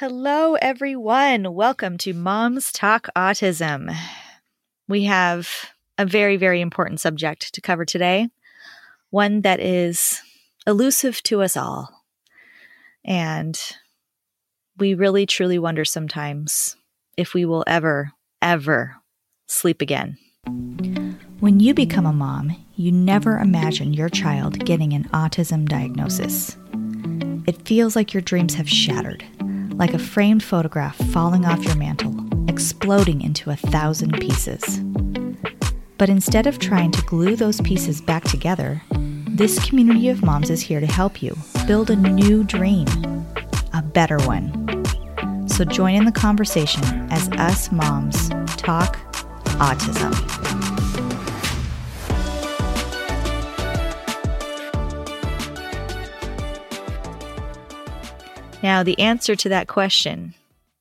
Hello, everyone. Welcome to Moms Talk Autism. We have a very, very important subject to cover today, one that is elusive to us all. And we really, truly wonder sometimes if we will ever, ever sleep again. When you become a mom, you never imagine your child getting an autism diagnosis. It feels like your dreams have shattered, like a framed photograph falling off your mantle, exploding into a thousand pieces. But instead of trying to glue those pieces back together, this community of moms is here to help you build a new dream, a better one. So join in the conversation as us moms talk autism. Now, the answer to that question,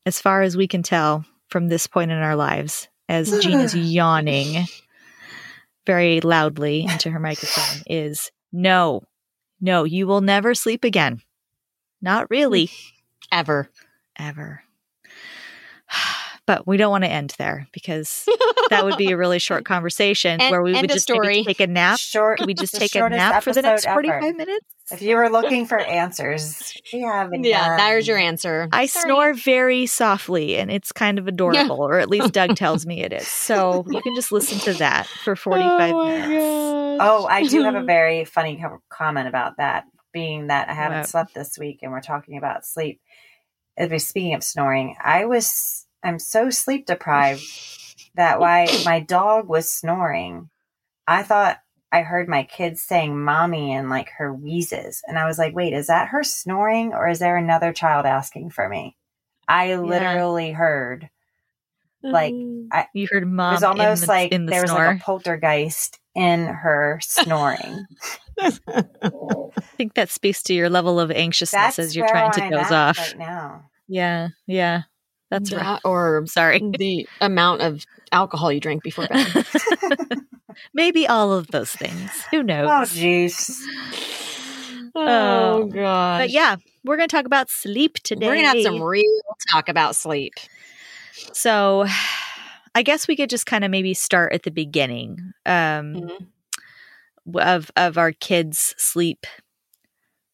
as far as we can tell from this point in our lives, as Jean is yawning very loudly into her microphone, is no, no, you will never sleep again. Not really. Ever. Ever. But we don't want to end there because that would be a really short conversation End- where we would just story. maybe take a nap. Short. Could we just take a nap for the next episode 45 ever. minutes? If you were looking for answers, we have. Yeah, none. there's your answer. I Sorry. snore very softly and it's kind of adorable, or at least Doug tells me it is. So you can just listen to that for 45 minutes. Oh, I do have a very funny co- comment about that. Being that I haven't What? slept this week, and we're talking about sleep. If Speaking of snoring, I was I'm so sleep deprived that why my dog was snoring, I thought I heard my kids saying "mommy" and like her wheezes, and I was like, "Wait, is that her snoring, or is there another child asking for me?" I literally heard like mm-hmm. I, You heard mom. it mom was almost in the, like in the there was like a poltergeist in her snoring. I think that speaks to your level of anxiousness That's as you're trying to I'm doze off. right now. Yeah, yeah. That's right. That or Sorry. the amount of alcohol you drink before bed. Maybe all of those things. Who knows? Oh, jeez. Oh, gosh. but yeah, we're going to talk about sleep today. We're gonna have some real talk about sleep. So, I guess we could just kind of maybe start at the beginning um, Mhm. of of our kids' sleep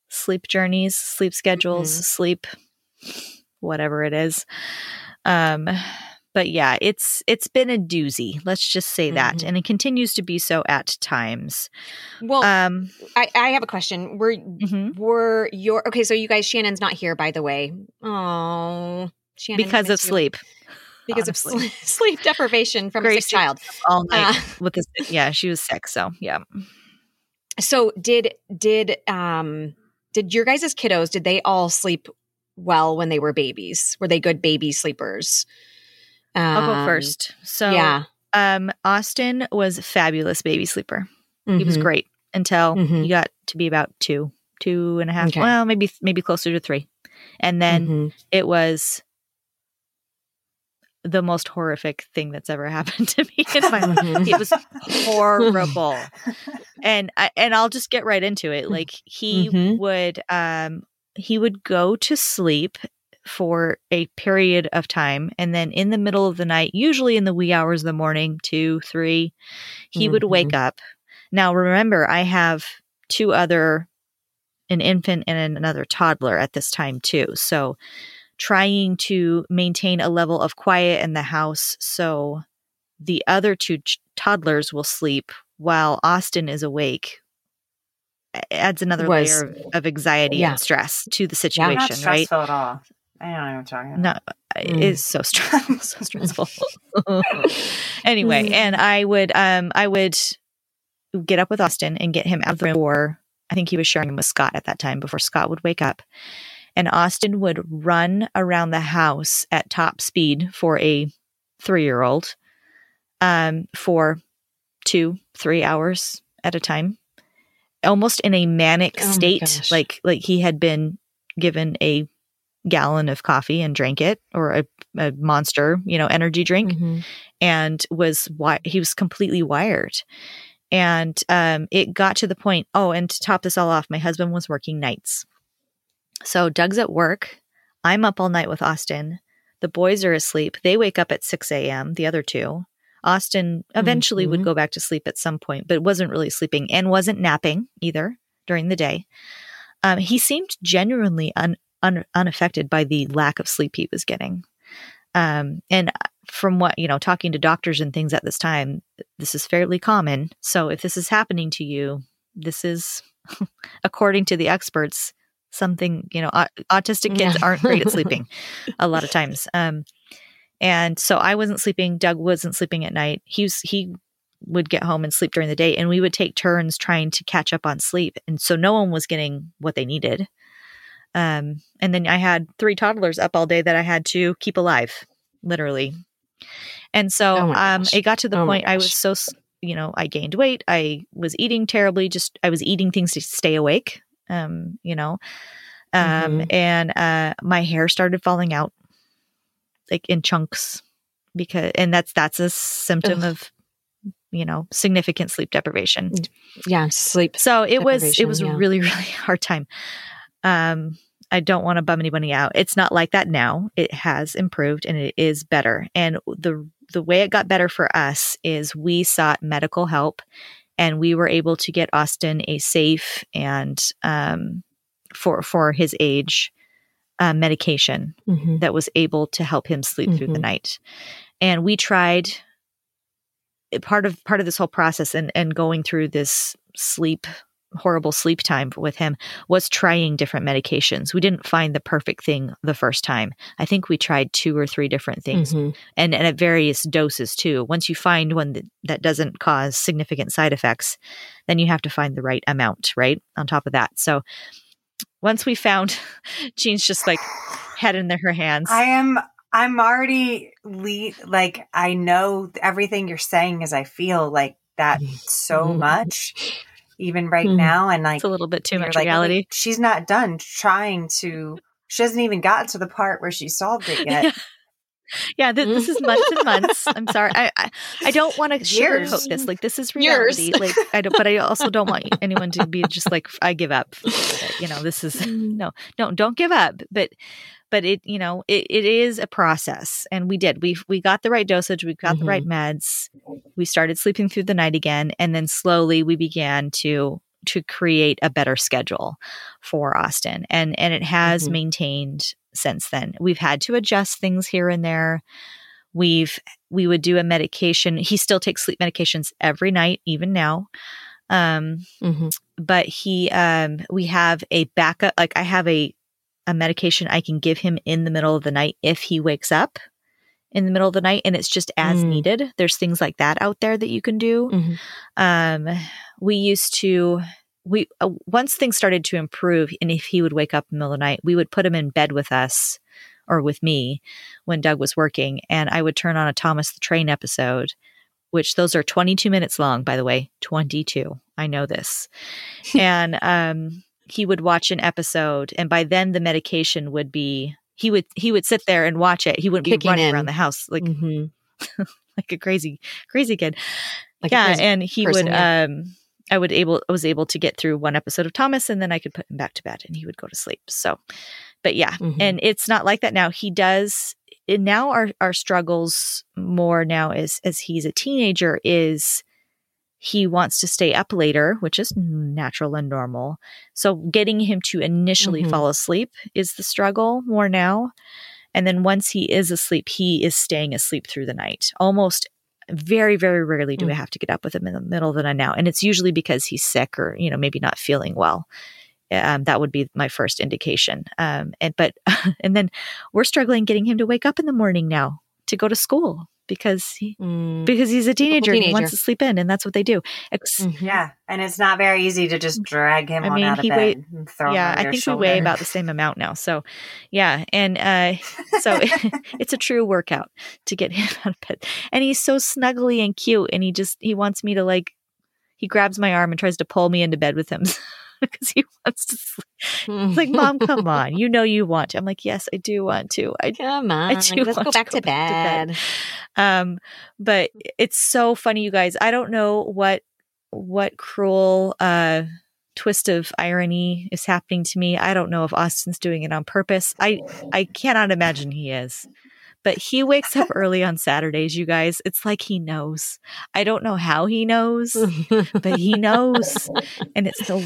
sleep journeys, sleep schedules, Mhm. sleep whatever it is. Um, but yeah, it's it's been a doozy. Let's just say that, Mhm. and it continues to be so at times. Well, Um, I, I have a question. Were mhm. were your okay? So you guys, Shannon's not here, by the way. Oh, Shannon, because of you. sleep because honestly. of sleep, sleep deprivation from a Grace sick child. all night Uh. with this. Yeah, she was sick. So yeah. So did did um did your guys' kiddos did they all sleep well when they were babies? Were they good baby sleepers? Um, I'll go Um, first. So yeah, um, Austin was a fabulous baby sleeper. He was Mhm. great until Mhm. he got to be about two, two and a half. Okay. Well, maybe maybe closer to three, and then Mhm. it was the most horrific thing that's ever happened to me in my life. Mhm. It was horrible, and I, and I'll just get right into it. Like he Mhm. would um he would go to sleep for a period of time, and then in the middle of the night, usually in the wee hours of the morning, two three, he would mm-hmm. wake up. Now remember, I have two other an infant and another toddler at this time too. So trying to maintain a level of quiet in the house so the other two ch- toddlers will sleep while Austin is awake adds another Was- layer of, of anxiety yeah. and stress to the Yeah. I'm not situation, right? stressful at all. I don't know what I'm talking about. No, Mm. it is so stressful, so stressful. anyway, Mm. and I would, um, I would get up with Austin and get him out of the room. Or I think he was sharing with Scott at that time before Scott would wake up, and Austin would run around the house at top speed for a three-year-old, um, for two, three hours at a time, almost in a manic Oh state, like like he had been given a gallon of coffee and drank it or a, a monster you know energy drink Mhm. and was why he was completely wired and um it got to the point oh and to top this all off my husband was working nights so doug's at work I'm up all night with Austin. The boys are asleep. They wake up at 6 a.m., the other two. Austin eventually would Mhm. go back to sleep at some point, but wasn't really sleeping and wasn't napping either during the day. Um, he seemed genuinely un, un, unaffected by the lack of sleep he was getting. Um, and from what, you know, talking to doctors and things at this time, this is fairly common. So if this is happening to you, this is, according to the experts, something, you know, au- autistic kids Yeah. aren't great at sleeping a lot of times. Um, and so I wasn't sleeping. Doug wasn't sleeping at night. He was, he would get home and sleep during the day, and we would take turns trying to catch up on sleep. And so no one was getting what they needed. Um, and then I had three toddlers up all day that I had to keep alive, literally. And so Oh um, it got to the Oh point I was so, you know, I gained weight. I was eating terribly. Just I was eating things to stay awake. Um, you know, um, Mhm. and uh, my hair started falling out, like in chunks, because and that's that's a symptom Ugh. of, you know, significant sleep deprivation. Yeah, sleep. So it was it was a yeah. really really hard time. Um, I don't want to bum anybody out. It's not like that now. It has improved and it is better. And the the way it got better for us is we sought medical help, and we were able to get Austin a safe and um, for for his age uh, medication Mhm. that was able to help him sleep through the Mhm. night. And we tried part of part of this whole process and and going through this sleep horrible sleep time with him was trying different medications. We didn't find the perfect thing the first time. I think we tried two or three different things Mhm. and, and at various doses too. Once you find one that, that doesn't cause significant side effects, then you have to find the right amount, right? On top of that. So once we found Jean's just like head in her hands. I am. I'm already le- like I know everything you're saying as I feel like that so Mhm. much, even right Mhm. now, and like it's a little bit too much like, reality. "Wait, she's not done trying to. She hasn't even gotten to the part where she solved it yet. Yeah. Th- this is mm. months and months. I'm sorry. I I, I don't want to Years. sugarcoat this. Like this is Years. reality. Like I don't, but I also don't want anyone to be just like I give up. Uh, you know, this is mm. no, no, don't give up. But but it you know it, it is a process, and we did. We we got the right dosage. We got the right mm-hmm. meds. We started sleeping through the night again, and then slowly we began to to create a better schedule for Austin, and and it has Mhm. maintained since then. We've had to adjust things here and there. We've we would do a medication. He still takes sleep medications every night, even now. Um, Mhm. but he um we have a backup like I have a a medication I can give him in the middle of the night if he wakes up in the middle of the night and it's just as Mm. needed. There's things like that out there that you can do. Mhm. Um we used to we uh, once things started to improve and if he would wake up in the middle of the night, we would put him in bed with us or with me when Doug was working and I would turn on a Thomas the Train episode which those are 22 minutes long by the way 22 i know this and um he would watch an episode and by then the medication would be he would he would sit there and watch it he wouldn't Kicking be running in. around the house like Mhm. like a crazy crazy kid Like yeah crazy and he person, would yeah. um i would able I was able to get through one episode of thomas and then i could put him back to bed and he would go to sleep so but yeah Mhm. and it's not like that now he does and now our our struggles more now as as he's a teenager is he wants to stay up later which is natural and normal so getting him to initially Mhm. fall asleep is the struggle more now and then once he is asleep he is staying asleep through the night almost very very rarely do i Mm. have to get up with him in the middle of the night now. And it's usually because he's sick or you know maybe not feeling well. Um, that would be my first indication. Um, and but and then we're struggling getting him to wake up in the morning now to go to school because he Mm. because he's a teenager, and he wants to sleep in and that's what they do Ex- Mhm. Yeah, and it's not very easy to just drag him I on mean, out of bed weighed- and throw yeah over i think shoulder. we weigh about the same amount now so yeah and uh so it's a true workout to get him out of bed and he's so snuggly and cute and he just he wants me to like he grabs my arm and tries to pull me into bed with him because he wants to sleep. It's like mom come on you know you want to i'm like yes i do want to i Come on, do let's want go to back go to back to bed. um but it's so funny you guys i don't know what what cruel uh twist of irony is happening to me. I don't know if Austin's doing it on purpose. I I cannot imagine he is. But he wakes up early on Saturdays, you guys. It's like he knows. I don't know how he knows, but he knows. And it's the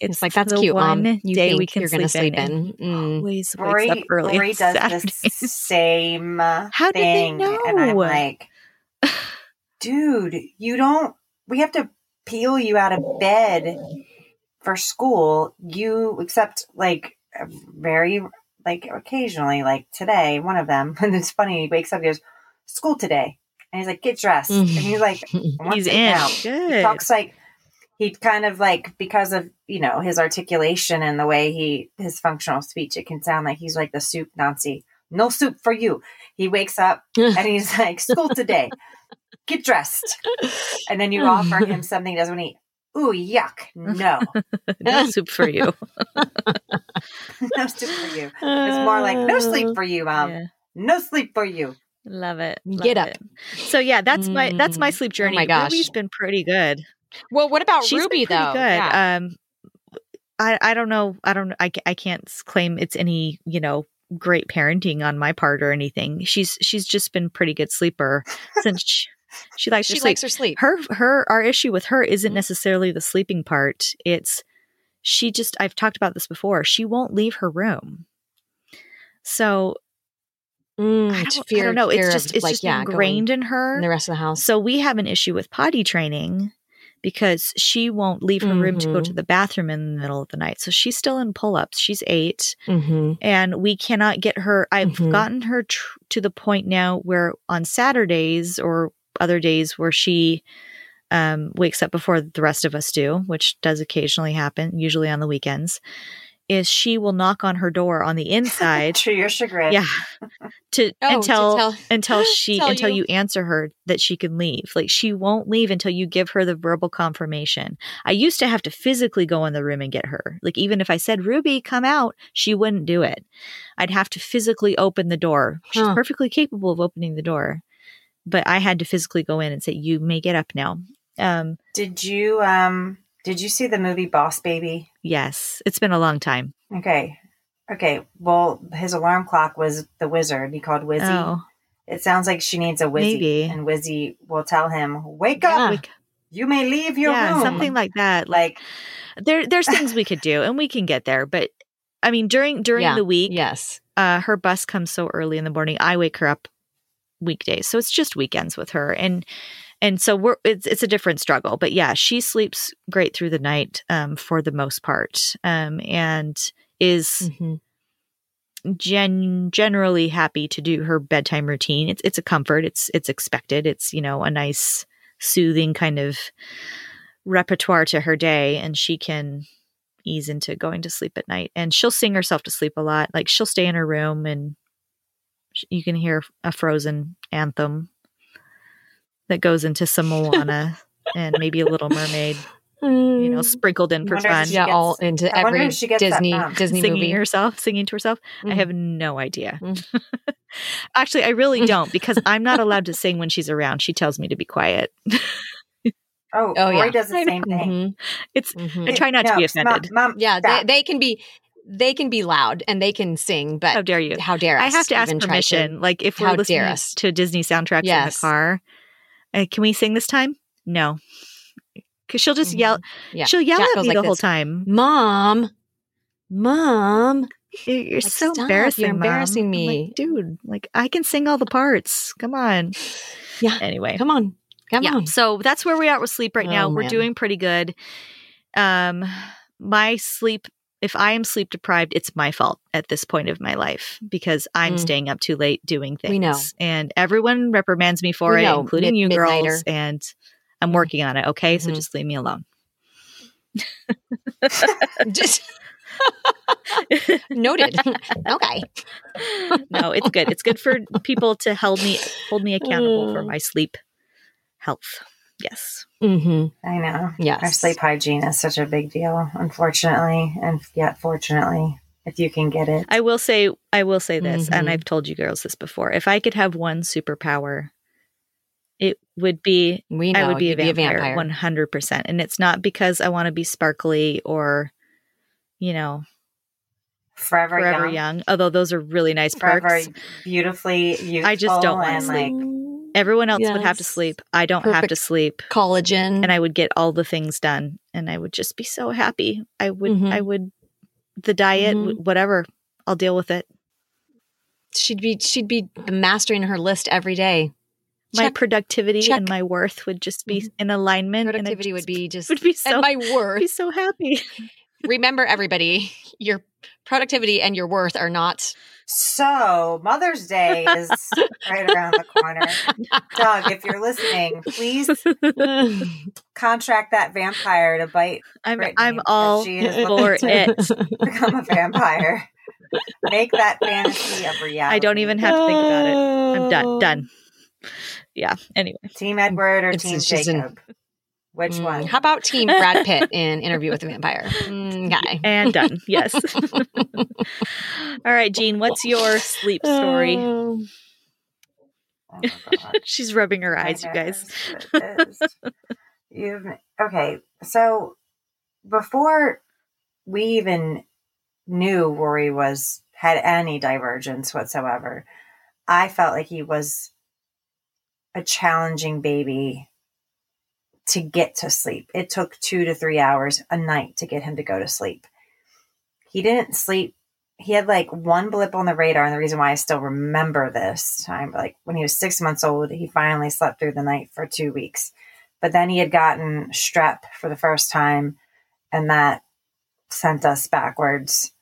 it's, It's like that's the cute, one Mom. You day think we can you're gonna sleep, sleep in. in. Mm. Always wakes Rory, up early Rory does Saturdays. the same uh, How did they thing, and I'm like, dude, you don't. We have to peel you out of bed for school. You except like very like occasionally, like today, one of them, and it's funny. He wakes up, he goes, "School today," and he's like, "Get dressed," and he's like, "What's He's in. now?" Good. talks like he kind of like because of you know his articulation and the way he his functional speech it can sound like he's like the soup nazi no soup for you he wakes up and he's like school today get dressed and then you offer him something he doesn't eat ooh yuck no no soup for you. no soup for you it's more like no sleep for you mom Yeah. no sleep for you Love it. Get up. it. So yeah, that's my that's my Mm. sleep Oh journey. my gosh. Ruby's been pretty good. Well, what about She's Ruby though? good. Yeah. Um, I I don't know. I don't. I I can't claim it's any you know great parenting on my part or anything. She's she's just been pretty good sleeper since she, she likes she to sleep. likes her sleep. her her our issue with her isn't Mhm. necessarily the sleeping part. It's she just I've talked about this before. She won't leave her room. So Mm, I don't, I don't know. It's just it's like, just yeah, ingrained in her. in the rest of the house. So we have an issue with potty training because she won't leave her room to go to the bathroom in the middle of the night. So she's still in pull ups. She's eight, hmm and we cannot get her. I've Mhm. gotten her tr- to the point now where on Saturdays or other days where she um, wakes up before the rest of us do, which does occasionally happen, usually on the weekends, is she will knock on her door on the inside. to your chagrin yeah. To Oh, to until tell- until she tell until you. you. answer her that she can leave. Like she won't leave until you give her the verbal confirmation. I used to have to physically go in the room and get her. Like even if I said Ruby, come out, she wouldn't do it. I'd have to physically open the door. She's Huh. perfectly capable of opening the door, but I had to physically go in and say, "You may get up now." Um, did you um did you see the movie boss baby yes, it's been a long time. Okay. Okay. Well, his alarm clock was the wizard. He called Wizzy. Oh, It sounds like she needs a Wizzy. Maybe. And Wizzy will tell him, Wake Yeah. up. like, You may leave your yeah, room. something like that. Like like there, there's things we could do, and we can get there. But I mean, during during Yeah. the week, Yes. uh, her bus comes so early in the morning. I wake her up weekdays, so it's just weekends with her, and and so we're it's it's a different struggle. But yeah, she sleeps great through the night um, for the most part, um, and is hmm gen- generally happy to do her bedtime routine. It's it's a comfort. It's it's expected. It's you know a nice soothing kind of repertoire to her day, and she can ease into going to sleep at night. And she'll sing herself to sleep a lot. Like she'll stay in her room, and you can hear a Frozen anthem that goes into some Moana and maybe a Little Mermaid. You know, sprinkled in for fun. yeah, gets- all into I every if she gets Disney. Disney singing movie. herself, singing to herself. I Mhm. have no idea. Mm. Actually, I really don't because I'm not allowed to sing when she's around. She tells me to be quiet. Oh, Oh, Roy yeah. does the same thing. Mhm. It's Mhm. I try not to be No, offended. Mom, Mom, Yeah, they, they can be they can be loud and they can sing, but how dare you? how dare us? I have to ask even try permission. like if How we're listening dare us. to Disney soundtracks in the car, uh, can we sing this time? No, because she'll just Mhm. yell. Yeah. She'll yell Jack at me like the whole time. Mom, mom. You're, Like, so embarrassing. you're embarrassing like, me. dude. Like I can sing all the parts. Come on. Yeah. Anyway, Come on, come yeah. on. So that's where we are with sleep right Oh, now. We're doing pretty good. Um, my sleep. If I am sleep deprived, it's my fault at this point of my life because I'm Mm. staying up too late doing things. We know. and everyone reprimands me for We it, know. including Mid- you girls. And I'm working on it. Okay, so Mhm. just leave me alone. Just noted. okay. no, it's good. It's good for people to hold me hold me accountable for Mm. my sleep health. Yes. Mm-hmm. I know. Yes. Our sleep hygiene is such a big deal, unfortunately, and yet fortunately, if you can get it. I will say I will say this, and Mhm. I've told you girls this before. If I could have one superpower, it would be We know I would be a you'd vampire, one hundred percent, and it's not because I want to be sparkly or, you know, Forever, forever young, young. Although those are really nice forever perks. beautifully youthful. I just don't wanna and sleep. like Everyone else would have to sleep. I don't have to sleep, Collagen. and I would get all the things done, and I would just be so happy. I would. Mhm. I would. The diet, Mhm. whatever. I'll deal with it. she'd be she'd be mastering her list every day. my Check. productivity check. and my worth would just be Mhm. in alignment. Productivity would be just would be so and my be so happy. Remember, everybody, your productivity and your worth are not. So Mother's Day is right around the corner. Doug, if you're listening, please contract that vampire to bite, I'm Brittany, I'm all she is for looking it. become a vampire. Make that fantasy a reality. I don't even have to think about it. I'm done. Done. Yeah. Anyway, Team Edward or It's- Team it's just an- Jacob? Which Mm, one? How about Team Brad Pitt in Interview with the Vampire? Mm, Okay. and done. Yes. All right, Jean. What's your sleep story? Um, Oh. She's rubbing her eyes, you guys. know. You've okay. So before we even knew Rory was had any divergence whatsoever, I felt like he was a challenging baby to get to sleep. It took two to three hours a night to get him to go to sleep. He didn't sleep. He had like one blip on the radar, and the reason why I still remember this time, like when he was six months old, he finally slept through the night for two weeks. But then he had gotten strep for the first time, and that sent us backwards.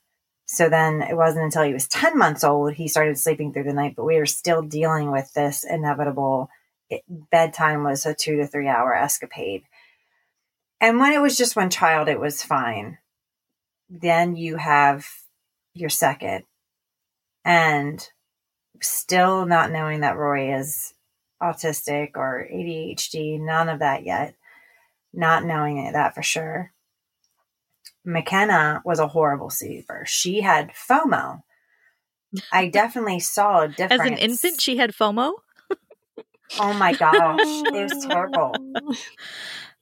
So then it wasn't until he was 10 months old he started sleeping through the night, but we were still dealing with this inevitable it, bedtime was a two to three hour escapade. And when it was just one child, it was fine. Then you have your second, and still not knowing that Rory is autistic or ADHD, none of that yet. Not knowing that for sure. McKenna was a horrible sleeper. She had FOMO. I definitely saw a difference. As an infant, she had FOMO. Oh my gosh, it was terrible.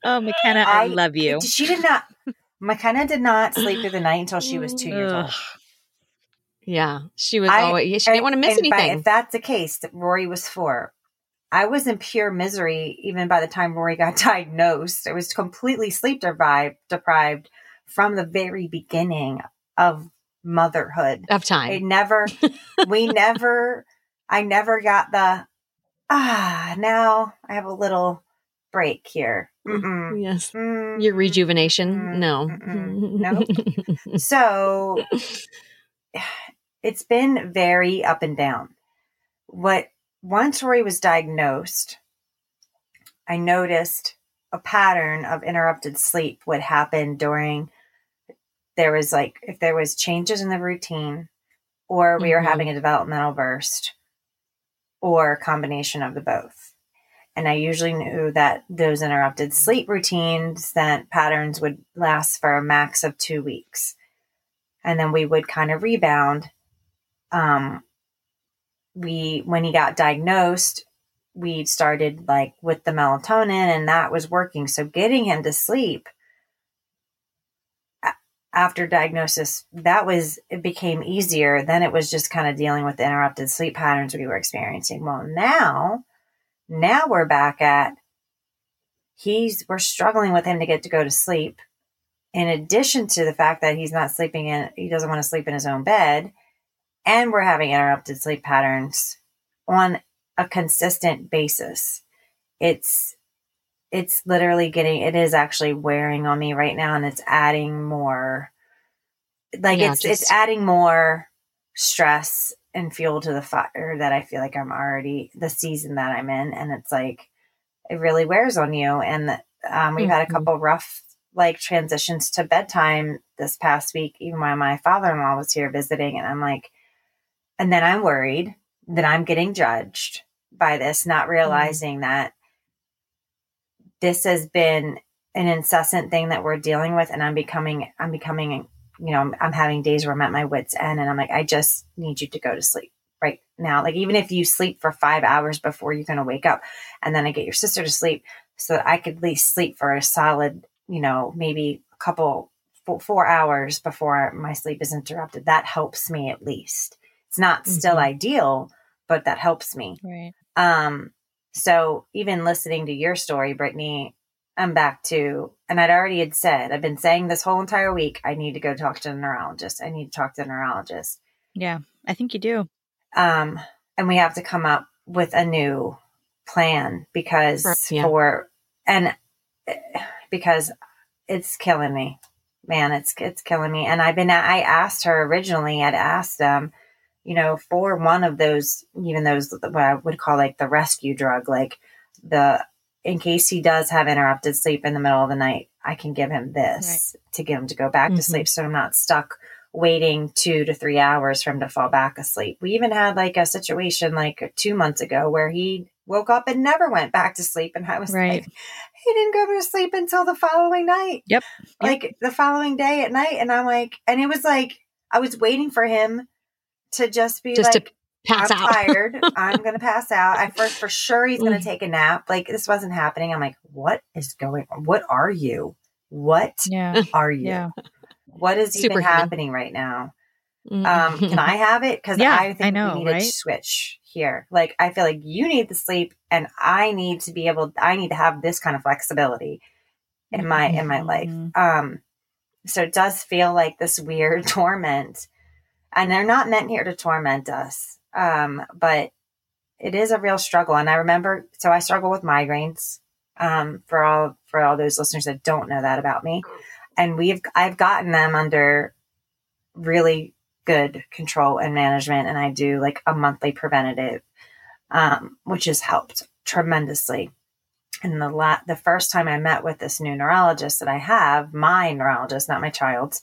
Oh, McKenna, I, I- love you. She did not. McKenna did not sleep through the night until she was two years Ugh. old. Yeah, she was I- always. She didn't want to miss and by- anything. if that's the case, that Rory was four. I was in pure misery even by the time Rory got diagnosed. I was completely sleep deprived, deprived from the very beginning of motherhood. of I time. never, we never, I never got the, ah, now I have a little break here. Mm-mm. Yes. Mm. Your rejuvenation? Mm, No. mm-mm. So it's been very up and down. What once Rory was diagnosed, I noticed a pattern of interrupted sleep would happen during there was like if there was changes in the routine or we were Mhm. having a developmental burst or a combination of the both. And I usually knew that those interrupted sleep routines, that patterns would last for a max of two weeks. And then we would kind of rebound. Um, we, when he got diagnosed, we started like with the melatonin and that was working. So getting him to sleep after diagnosis, that was, it became easier. Then it was just kind of dealing with the interrupted sleep patterns we were experiencing. Well, now, now we're back at he's we're struggling with him to get to go to sleep in addition to the fact that he's not sleeping in he doesn't want to sleep in his own bed and we're having interrupted sleep patterns on a consistent basis it's it's literally getting it is actually wearing on me right now and it's adding more like Yeah, it's just- it's adding more stress and fuel to the fire that I feel like I'm already the season that I'm in and it's like it really wears on you and um, we've had a Mhm. couple rough like transitions to bedtime this past week even while my father-in-law was here visiting and I'm like and then I'm worried that I'm getting judged by this not realizing that this has been an incessant thing that we're dealing with and I'm becoming I'm becoming you know I'm, I'm having days where I'm at my wits end and I'm like I just need you to go to sleep right now. Like even if you sleep for five hours before you're going to wake up, and then I get your sister to sleep so that I could at least sleep for a solid, you know, maybe a couple four hours before my sleep is interrupted. That helps me at least. It's not mm-hmm. still ideal, but that helps me. Right. Um. So even listening to your story, Brittany, I'm back to, and I'd already had said, I've been saying this whole entire week, I need to go talk to a neurologist. I need to talk to a neurologist. Yeah, I think you do. Um, and we have to come up with a new plan because yeah. for, and because it's killing me, man, it's, it's killing me. And I've been, I asked her originally, I'd asked them, you know, for one of those, even those, what I would call like the rescue drug, like the in case he does have interrupted sleep in the middle of the night, I can give him this right. to get him to go back mm-hmm. to sleep so I'm not stuck waiting two to three hours for him to fall back asleep. We even had like a situation like two months ago where he woke up and never went back to sleep. And I was right. like, he didn't go to sleep until the following night. Yep. Like the following day at night. And I'm like, and it was like, I was waiting for him to just be just like, pass I'm out. tired. I'm going to pass out. I first for sure he's going to mm. take a nap. Like this wasn't happening. I'm like, what is going on? What are you? What yeah. are you? Yeah. What is Super even happening right now? Mm. Um, can I have it? Because yeah, I think I know, we need right? a switch here. Like I feel like you need the sleep, and I need to be able. I need to have this kind of flexibility in my mm-hmm. in my life. Mm-hmm. Um, so it does feel like this weird torment, and they're not meant here to torment us. Um, but it is a real struggle. And I remember, so I struggle with migraines. Um, for all for all those listeners that don't know that about me, and we've I've gotten them under really good control and management, and I do like a monthly preventative, um, which has helped tremendously. And the la- the first time I met with this new neurologist that I have, my neurologist, not my child's,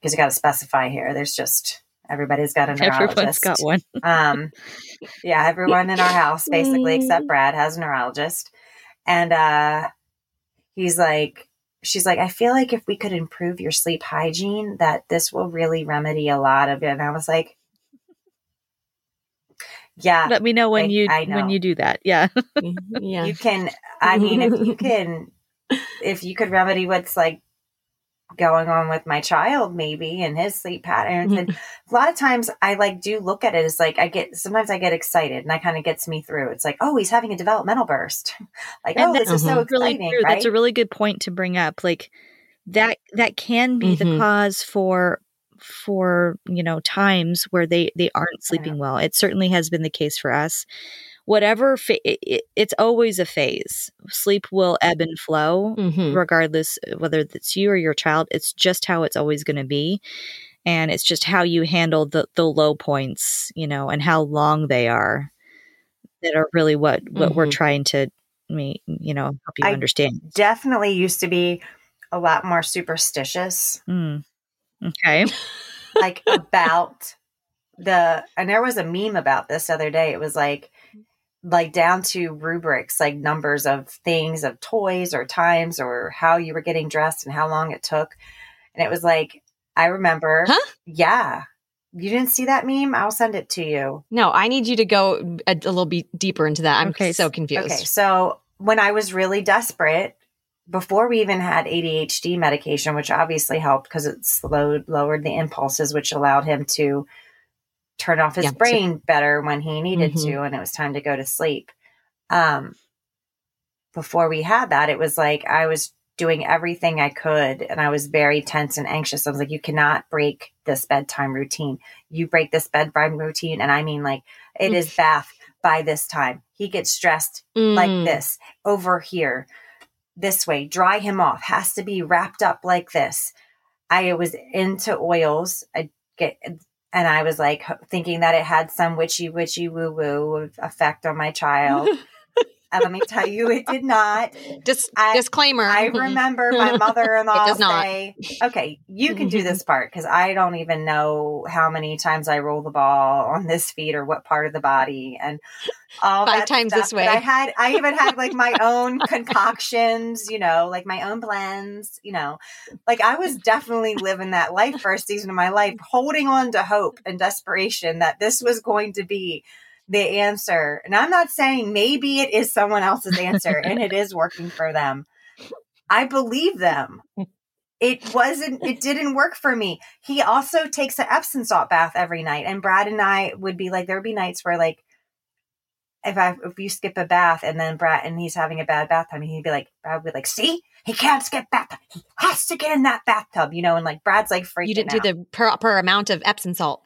because you got to specify here. There's just Everybody's got a neurologist. Everyone's got one. um, yeah, everyone in our house, basically, except Brad, has a neurologist. And uh, he's like, she's like, I feel like if we could improve your sleep hygiene, that this will really remedy a lot of it. And I was like, yeah. Let me know when I, you I know. when you do that. Yeah. yeah. You can I mean if you can if you could remedy what's like going on with my child maybe and his sleep patterns. And a lot of times i like do look at it as like i get sometimes i get excited and that kind of gets me through. It's like oh he's having a developmental burst. Like and oh this is so exciting really true. Right? that's a really good point to bring up. Like that that can be mm-hmm. the cause for for you know times where they they aren't sleeping well. It certainly has been the case for us whatever fa- it, it's always a phase sleep will ebb and flow mm-hmm. regardless whether it's you or your child it's just how it's always going to be and it's just how you handle the the low points you know and how long they are that are really what what mm-hmm. we're trying to me you know help you I understand definitely used to be a lot more superstitious mm. okay like about the and there was a meme about this other day it was like like down to rubrics, like numbers of things, of toys or times or how you were getting dressed and how long it took. And it was like, I remember, huh? yeah. You didn't see that meme? I'll send it to you. No, I need you to go a, a little bit deeper into that. I'm okay, so confused. Okay, so when I was really desperate, before we even had ADHD medication, which obviously helped because it slowed, lowered the impulses, which allowed him to turn off his yeah, brain so- better when he needed mm-hmm. to and it was time to go to sleep. Um, before we had that, it was like I was doing everything I could and I was very tense and anxious. I was like, you cannot break this bedtime routine. You break this bedtime routine. And I mean, like, it mm. is bath by this time. He gets stressed mm. like this over here, this way. Dry him off, has to be wrapped up like this. I was into oils. I get and I was like thinking that it had some witchy witchy woo woo effect on my child. And let me tell you, it did not. Dis- I- disclaimer. I mm-hmm. remember my mother-in-law It does not. say, "Okay, you can do mm-hmm. this part because I don't even know how many times I roll the ball on this feet or what part of the body and all Five that times stuff. this But way. I had, I even had like my own concoctions, you know, like my own blends, you know, like I was definitely living that life first season of my life, holding on to hope and desperation that this was going to be the answer. And I'm not saying maybe it is someone else's answer and it is working for them. I believe them. It wasn't, it didn't work for me. He also takes an Epsom salt bath every night. And Brad and I would be like, there would be nights where like, if I, if you skip a bath and then Brad, and he's having a bad bath time, he'd be like, Brad would be like, see, he can't skip bath. He has to get in that bathtub, you know, and like Brad's like freaking you didn't out do the proper amount of Epsom salt.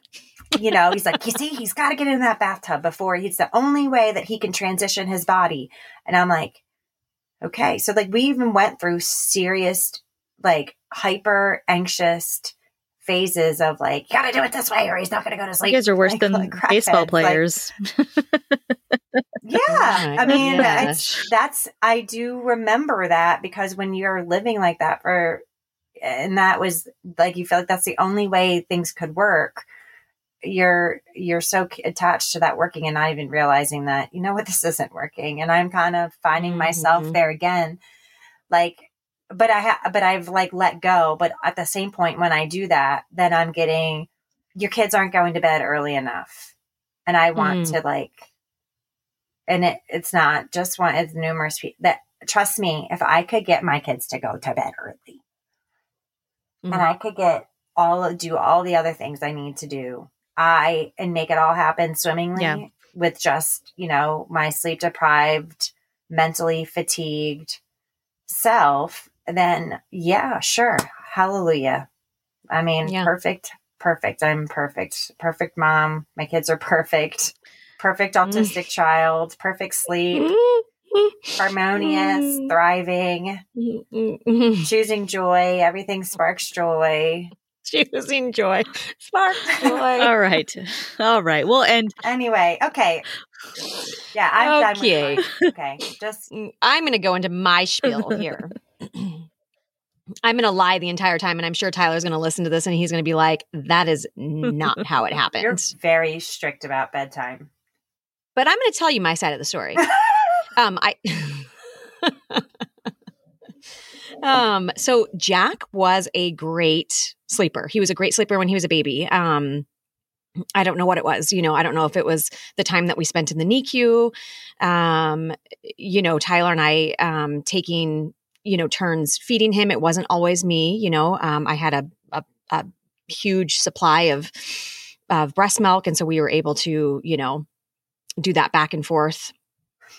You know, he's like, you see, he's got to get in that bathtub before he's the only way that he can transition his body. And I'm like, okay. So like we even went through serious, like hyper anxious phases of like, you got to do it this way or he's not going to go to sleep. You guys are worse Like- than like crackheads, baseball like- players. yeah. Oh I mean, it's, that's, I do remember that because when you're living like that for, and that was like, you feel like that's the only way things could work. You're, you're so attached to that working and not even realizing that, you know what, this isn't working. And I'm kind of finding myself Mhm. there again. Like, but I ha- but I've like let go. But at the same point, when I do that, then I'm getting, your kids aren't going to bed early enough. And I want Mm. to like, and it, it's not just one it's numerous people that trust me if i could get my kids to go to bed early Mhm. and i could get all do all the other things i need to do i and make it all happen swimmingly Yeah. with just you know my sleep deprived mentally fatigued self then yeah sure. Hallelujah. I mean Yeah. perfect perfect. I'm perfect. Perfect mom. My kids are perfect. Perfect Mm. autistic child. Perfect sleep. Harmonious Mm. thriving choosing joy. Everything sparks joy Choosing joy. Spark joy. All right. All right. Well, and anyway okay yeah i'm Okay. done with mine. okay just I'm going to go into my spiel here. I'm going to lie the entire time, and I'm sure Tyler's going to listen to this and he's going to be like, that is not how it happened. you're very strict about bedtime But I'm going to tell you my side of the story. Um, I. um, so Jack was a great sleeper. He was a great sleeper when he was a baby. Um, I don't know what it was. You know, I don't know if it was the time that we spent in the NICU. Um, you know, Tyler and I um, taking you know turns feeding him. It wasn't always me. You know, um, I had a, a a huge supply of of breast milk, and so we were able to you know do that back and forth.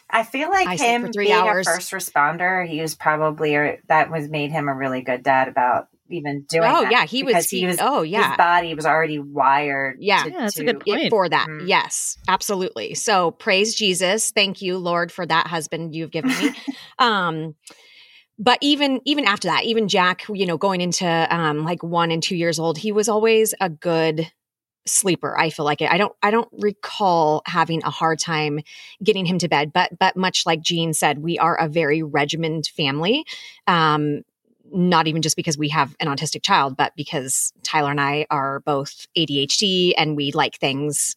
I feel like I him for three being hours. a first responder, he was probably or that was made him a really good dad about even doing. oh that, yeah, he was, because he was. Oh yeah, His body was already wired. Yeah. to, Yeah, that's a good point. for that. Mhm. Yes, absolutely. So praise Jesus. Thank you, Lord, for that husband you've given me. um, but even even after that, even Jack, you know, going into um, like one and two years old, he was always a good sleeper. I feel like it. I don't I don't recall having a hard time getting him to bed. But but much like Jean said, we are a very regimented family. Um, not even just because we have an autistic child, but because Tyler and I are both ADHD and we like things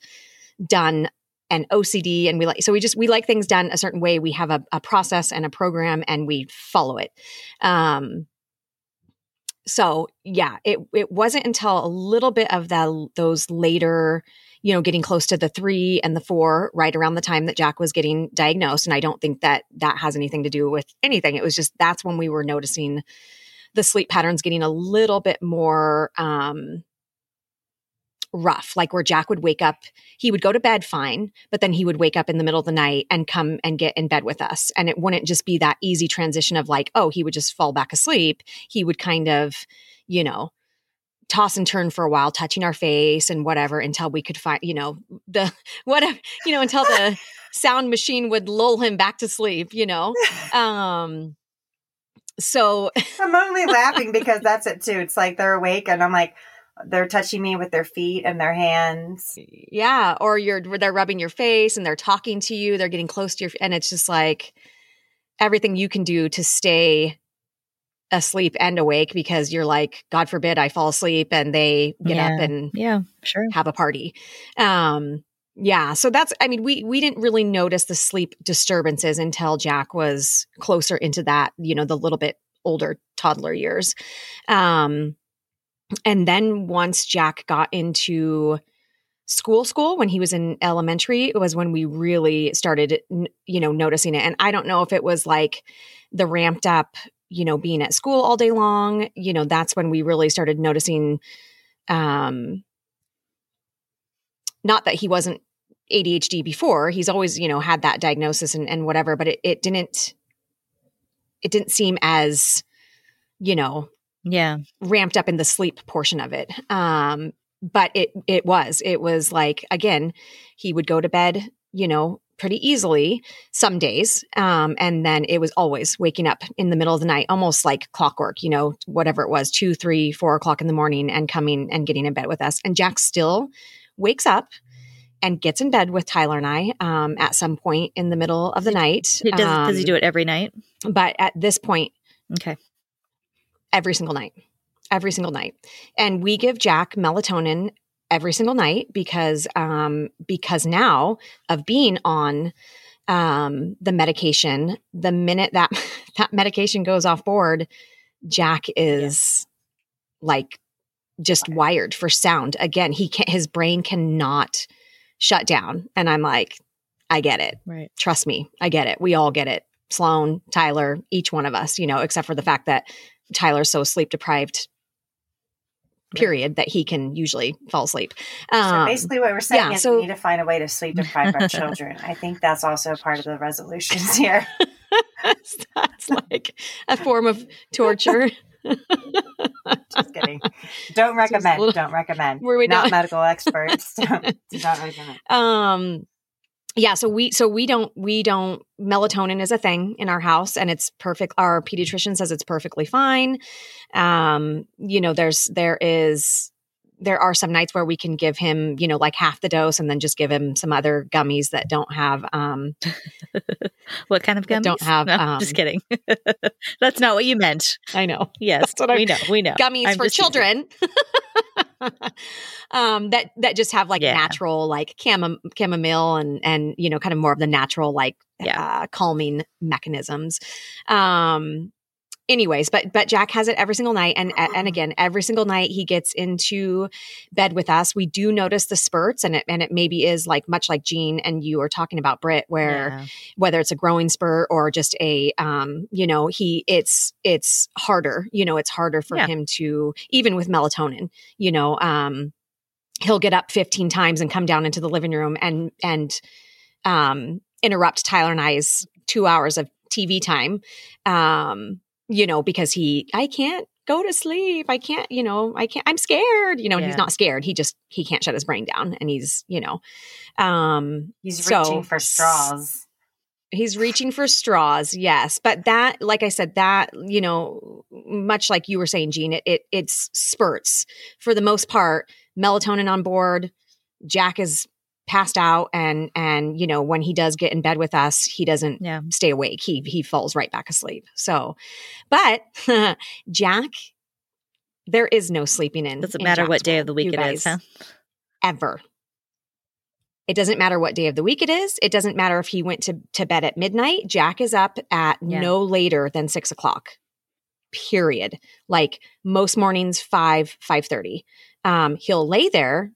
done and OCD and we like so we just we like things done a certain way. We have a, a process and a program and we follow it. Um so yeah, it it wasn't until a little bit of the those later, you know, getting close to the 3 and the 4 right around the time that Jack was getting diagnosed and I don't think that that has anything to do with anything. It was just that's when we were noticing the sleep patterns getting a little bit more um rough like where jack would wake up he would go to bed fine but then he would wake up in the middle of the night and come and get in bed with us and it wouldn't just be that easy transition of like oh he would just fall back asleep he would kind of you know toss and turn for a while touching our face and whatever until we could find you know the whatever you know until the sound machine would lull him back to sleep you know um so I'm only laughing because that's it too. It's like they're awake, and I'm like, they're touching me with their feet and their hands. Yeah, or you're they're rubbing your face and they're talking to you, they're getting close to your and it's just like everything you can do to stay asleep and awake because you're like god forbid i fall asleep and they get Yeah. up and Yeah, sure. have a party um yeah so that's i mean we we didn't really notice the sleep disturbances until jack was closer into that you know the little bit older toddler years um and then once jack got into school school when he was in elementary it was when we really started you know noticing it. And i don't know if it was like the ramped up you know being at school all day long you know that's when we really started noticing um not that he wasn't ADHD before he's always you know had that diagnosis and, and whatever but it, it didn't it didn't seem as you know Yeah. ramped up in the sleep portion of it. Um, but it it was it was like again, he would go to bed, you know, pretty easily some days, um, and then it was always waking up in the middle of the night, almost like clockwork, you know, whatever it was, two, three, four o'clock in the morning, and coming and getting in bed with us. And Jack still wakes up. And gets in bed with Tyler and I um, at some point in the middle of the night. Does, does he Um, do it every night? But at this point, Okay. Every single night, every single night. And we give Jack melatonin every single night because um, because now of being on um, the medication, the minute that that medication goes off board, Jack is like just wired for sound. Again, he can't. His brain cannot shut down. And I'm like, I get it Right. trust me, I get it. We all get it. Sloan, Tyler, each one of us, you know, except for the fact that Tyler's so sleep deprived, period, that he can usually fall asleep. So Um, basically, what we're saying yeah, is so- we need to find a way to sleep deprive our children. I think that's also part of the resolutions here. that's like a form of torture. Just kidding. Don't recommend. little- don't recommend. Were we not not- medical experts? Don't, do not recommend. um yeah so we so we don't we don't melatonin is a thing in our house and it's perfect our pediatrician says it's perfectly fine. Um you know there's there is there are some nights where we can give him you know like half the dose and then just give him some other gummies that don't have um What kind of gummies? don't have, No, um, just kidding. That's not what you meant. i know Yes, That's what I- we know. We know. gummies I'm for children um that that just have like Yeah. natural like chamom- chamomile and and you know kind of more of the natural like Yeah. uh, calming mechanisms um anyways but but jack has it every single night and and again every single night he gets into bed with us we do notice the spurts and it and it maybe is like much like jean and you are talking about brit where Yeah. whether it's a growing spurt or just a um you know he it's it's harder you know it's harder for Yeah. him to even with melatonin you know um he'll get up 15 times and come down into the living room and and um interrupt Tyler and I's 2 hours of TV time um you know because he I can't go to sleep I can't you know I can't I'm scared you know and he's not scared he just he can't shut his brain down and he's you know um He's So- reaching for straws. He's reaching for straws, yes. But that, like I said, that you know, much like you were saying, Jean, it, it it's spurts for the most part. Melatonin on board. Jack is passed out, and and you know when he does get in bed with us, he doesn't Yeah. stay awake. He he falls right back asleep. So, but Jack, there is no sleeping in. Doesn't in matter what day of the week it is, guys huh? ever. It doesn't matter what day of the week it is. It doesn't matter if he went to, to bed at midnight. Jack is up at Yeah. no later than six o'clock. Period. Like most mornings, five five thirty. Um, he'll lay there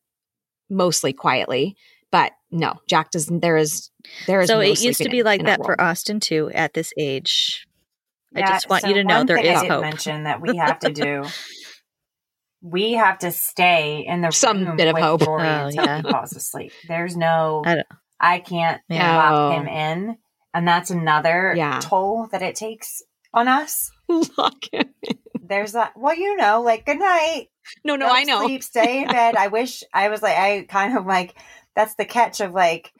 mostly quietly, but no, Jack doesn't. There is there is. So no it used to be in- like in that for. Austin too at this age. I just want so you to know there is there thing I is didn't hope. mention that we have to do. we have to stay in the Some room bit of hope. Rory Oh, until yeah. he falls asleep. There's no. I I, can't Yeah. lock Oh. him in, and that's another Yeah. toll that it takes on us. Lock him. There's that. Well, you know, like good night. No, no, Go I to know. Sleep, stay in bed. I wish I was like I kind of like that's the catch of like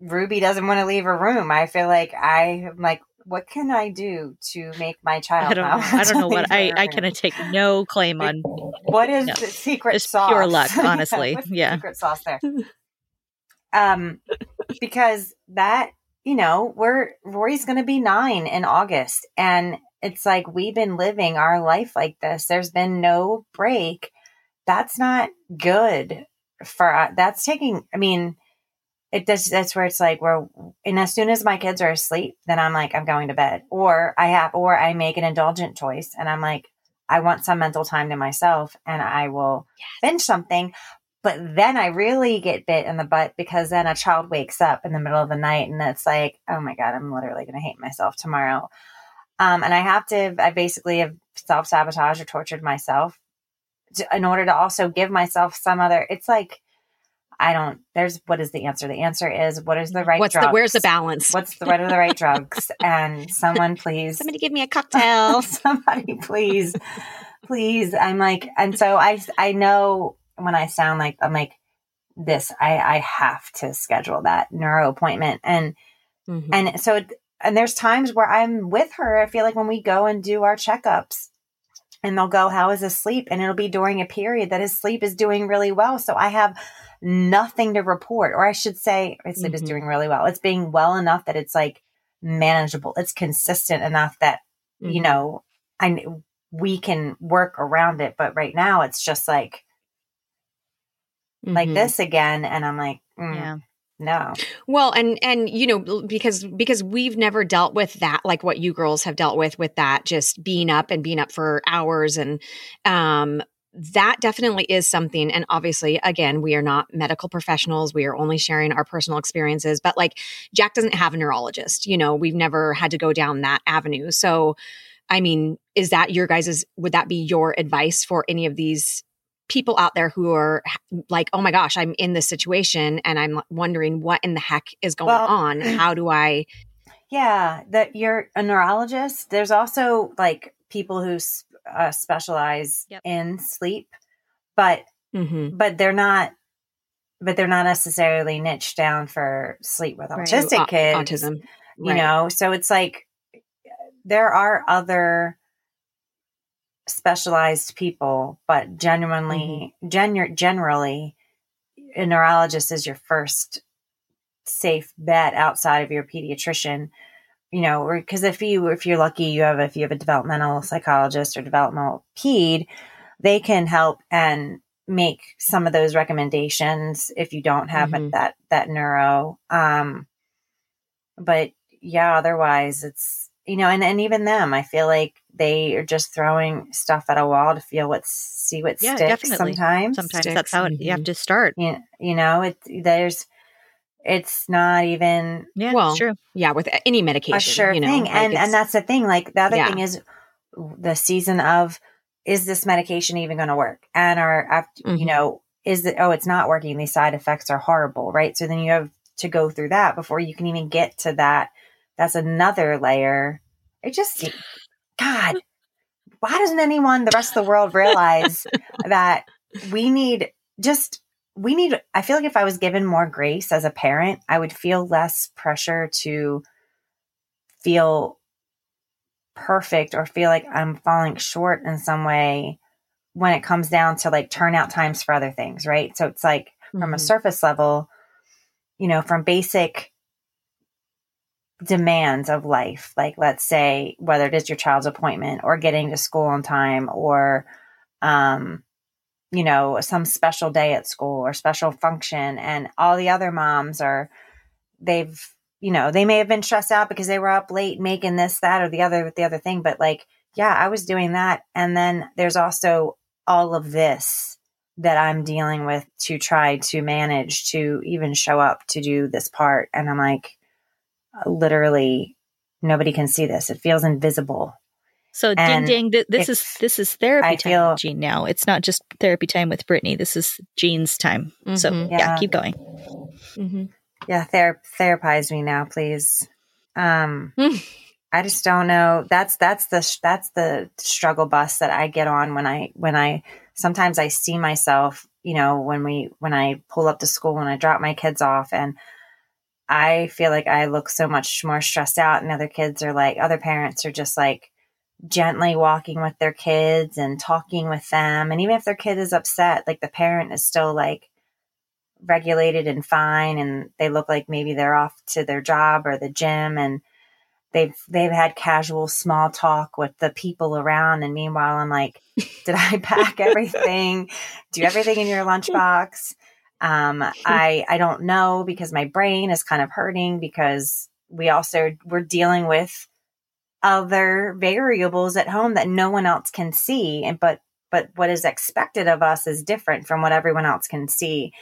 Ruby doesn't want to leave her room. I feel like I am like what can I do to make my child? I don't. I don't know what I. I can take no claim on. What is No. the secret It's sauce? pure luck, honestly. Yeah. secret sauce there. Um, because that you know we're Rory's going to be nine in August, and it's like we've been living our life like this. There's been no break. That's not good for uh, that's taking. I mean, it does. That's where it's like where, and as soon as my kids are asleep, then I'm like I'm going to bed, or I have, or I make an indulgent choice, and I'm like I want some mental time to myself, and I will binge something. But then I really get bit in the butt because then a child wakes up in the middle of the night and it's like, oh my God, I'm literally going to hate myself tomorrow. Um, and I have to, I basically have self sabotage or tortured myself to, in order to also give myself some other, it's like, I don't, there's, what is the answer? The answer is, what is the right What's drugs? the where's the balance? What's the, what are the right drugs? And someone please Somebody give me a cocktail. somebody please please i'm like and so i i know when i sound like i'm like this i i have to schedule that neuro appointment and Mhm. and so it- and there's times where i'm with her i feel like when we go and do our checkups and they'll go how is his sleep and it'll be during a period that his sleep is doing really well so i have nothing to report or i should say his sleep is Mhm. doing really well it's being well enough that it's like manageable it's consistent enough that you Mhm. know, I we can work around it, but right now it's just like like Mhm. this again, and I'm like, mm, Yeah. No, Well, and and you know because because we've never dealt with that like what you girls have dealt with with that just being up and being up for hours and um that definitely is something and obviously again we are not medical professionals. We are only sharing our personal experiences but like Jack doesn't have a neurologist you know we've never had to go down that avenue. So I mean is that your guys's would that be your advice for any of these people out there who are like, oh my gosh, I'm in this situation and I'm wondering what in the heck is going Well- on. How do I? yeah, that you're a neurologist. There's also like people who uh, specialize Yep. in sleep, but Mhm. but they're not. But they're not necessarily niched down for sleep with autistic Au- kids. autism, you Right. know so it's like there are other specialized people but genuinely genu- generally a neurologist is your first safe bet outside of your pediatrician you know because if you if you're lucky you have if you have a developmental psychologist or developmental ped they can help and make some of those recommendations if you don't have Mhm. that that neuro um but yeah otherwise it's you know and, and even them i feel like they are just throwing stuff at a wall to feel what see what Yeah, sticks definitely. sometimes Sometimes Sticks, that's how it, you have mhm. to start. you, you know it there's it's not even Yeah, Well, true. Yeah, with any medication, a sure you know, thing like and and that's the thing like the other Yeah. thing is the season of is this medication even going to work and are after you Mhm. know is it oh it's not working these side effects are horrible right so then you have to go through that before you can even get to that that's another layer it just god why doesn't anyone the rest of the world realize that we need just we need i feel like if i was given more grace as a parent i would feel less pressure to feel perfect or feel like i'm falling short in some way when it comes down to like turnout times for other things right so it's like from a Mhm. surface level you know from basic demands of life. Like let's say whether it is your child's appointment or getting to school on time or um you know some special day at school or special function. And all the other moms are they've you know they may have been stressed out because they were up late making this that or the other the other thing. But like yeah i was doing that. And then there's also all of this that i'm dealing with to try to manage to even show up to do this part. And i'm like literally nobody can see this it feels invisible So And ding ding, th- this is this is therapy I time, feel- Jean. Now it's not just therapy time with Brittany. This is Jean's time. So Mhm. yeah. Yeah. keep going. Mhm. yeah ther- therapize me now please um i just don't know that's that's the sh- that's the struggle bus that i get on when i when i sometimes i see myself you know when we when i pull up to school and i drop my kids off and I feel like I look so much more stressed out, and other kids are like, other parents are just like gently walking with their kids and talking with them. And even if their kid is upset, like the parent is still like regulated and fine, and they look like maybe they're off to their job or the gym and they've they've had casual small talk with the people around and meanwhile i'm like did i pack everything do everything in your lunchbox um, i i don't know because my brain is kind of hurting because we also we're dealing with other variables at home that no one else can see and but but what is expected of us is different from what everyone else can see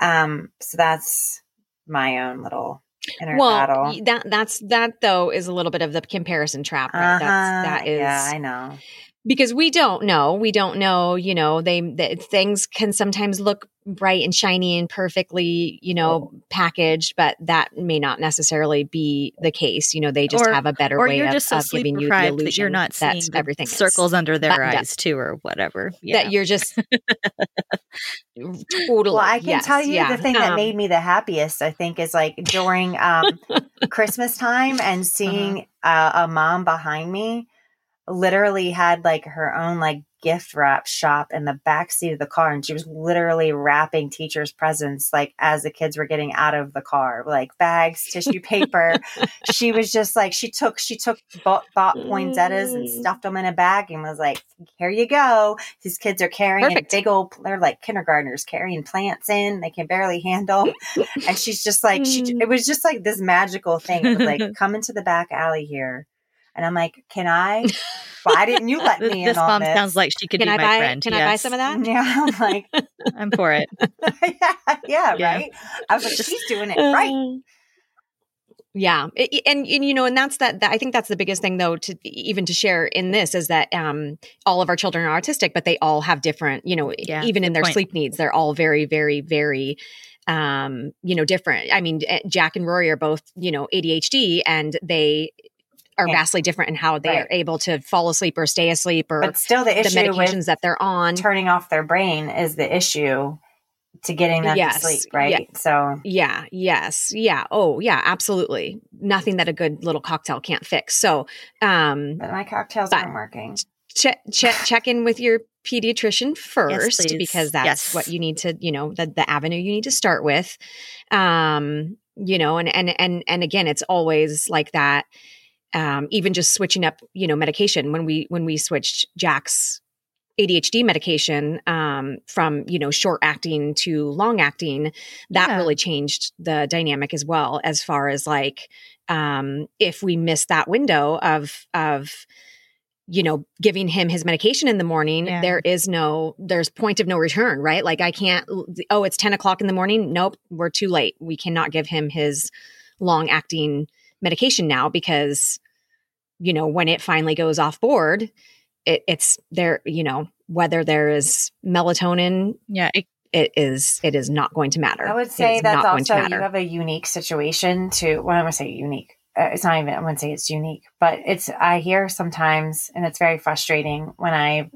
um so that's my own little inner well, battle. that that's that though is a little bit of the comparison trap, right? Uh-huh. That's that is yeah, I know. Because we don't know. We don't know. You know, they, they things can sometimes look bright and shiny and perfectly, you know, packaged, but that may not necessarily be the case. You know, they just Or- have a better way of, just so of giving you the illusion that you're not seeing that the everything is. circles under their That- that- eyes too, or whatever. Yeah. that you're just totally. Well, I can yes, tell you yeah. the thing that Um, made me the happiest, I think, is like during um, Christmas time and seeing uh, a mom behind me literally had like her own like gift wrap shop in the back seat of the car and she was literally wrapping teachers presents like as the kids were getting out of the car like bags tissue paper she was just like she took she took bought, bought poinsettias and Mm. stuffed them in a bag and was like here you go these kids are carrying Perfect. a big old they're like kindergartners carrying plants in they can barely handle and she's just like she Mm. it was just like this magical thing like come into the back alley here and i'm like can i why didn't you let me in this on mom this? sounds like she could Can be I my buy? friend. Can I buy some of that? yeah i'm like I'm for it. yeah, yeah Yeah. right i was like she's doing it right Uh, Yeah, I- I- and, and you know, and that's that, that. I think that's the biggest thing, though, to even to share in this is that um, all of our children are autistic, but they all have different. You know, Yeah, even in their point. sleep needs, they're all very, very, very, um, you know, different. I mean, eh, Jack and Rory are both, you know, ADHD, and they are Yeah. vastly different in how they Right. are able to fall asleep or stay asleep or but still the the medications that they're on. turning off their brain is the issue to getting them Yes. to sleep right Yeah. so Yeah, yes. Yeah. Oh, yeah, absolutely. Nothing that a good little cocktail can't fix. So, um but my cocktails But- aren't working check check check in with your pediatrician first please. because that's Yes. what you need to, you know, the the avenue you need to start with. Um, you know, and and and and again, it's always like that um even just switching up, you know, medication when we when we switched Jack's ADHD medication um, from you know short acting to long acting, that Yeah. really changed the dynamic as well. As far as like um, if we miss that window of of you know giving him his medication in the morning, Yeah. there is no there's point of no return, right? Like I can't. Oh, it's ten o'clock in the morning. Nope, we're too late. We cannot give him his long acting medication now because you know when it finally goes off board it, it's there you know whether there is melatonin Yeah, it, it is it is not going to matter I would say that's not going to also you have a unique situation to. Well, I'm gonna say unique. Uh, it's not even. I wouldn't say it's unique, but it's. I hear sometimes, and it's very frustrating when I,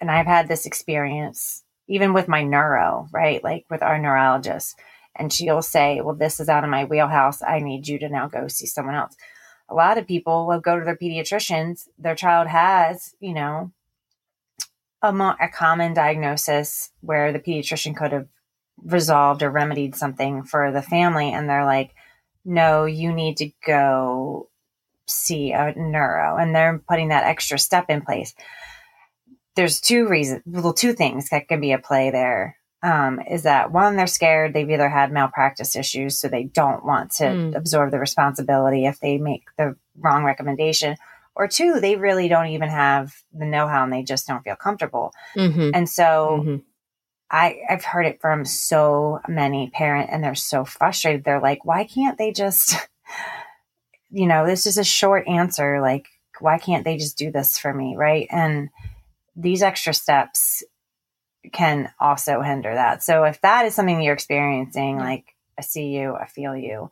and I've had this experience even with my neuro, right? Like with our neurologist, and she'll say, "Well, this is out of my wheelhouse. I need you to now go see someone else." A lot of people will go to their pediatricians. Their child has, you know, a, mo- a common diagnosis where the pediatrician could have resolved or remedied something for the family and they're like no you need to go see a neuro and they're putting that extra step in place there's two reasons well two things that can be a play there um, is that one they're scared they've either had malpractice issues so they don't want to Mm. absorb the responsibility if they make the wrong recommendation or two they really don't even have the know-how and they just don't feel comfortable Mhm, and so mhm. I, I've heard it from so many parents and they're so frustrated. They're like, why can't they just, you know, this is a short answer. Like, why can't they just do this for me? Right. And these extra steps can also hinder that. So if that is something you're experiencing, like, I see you, I feel you.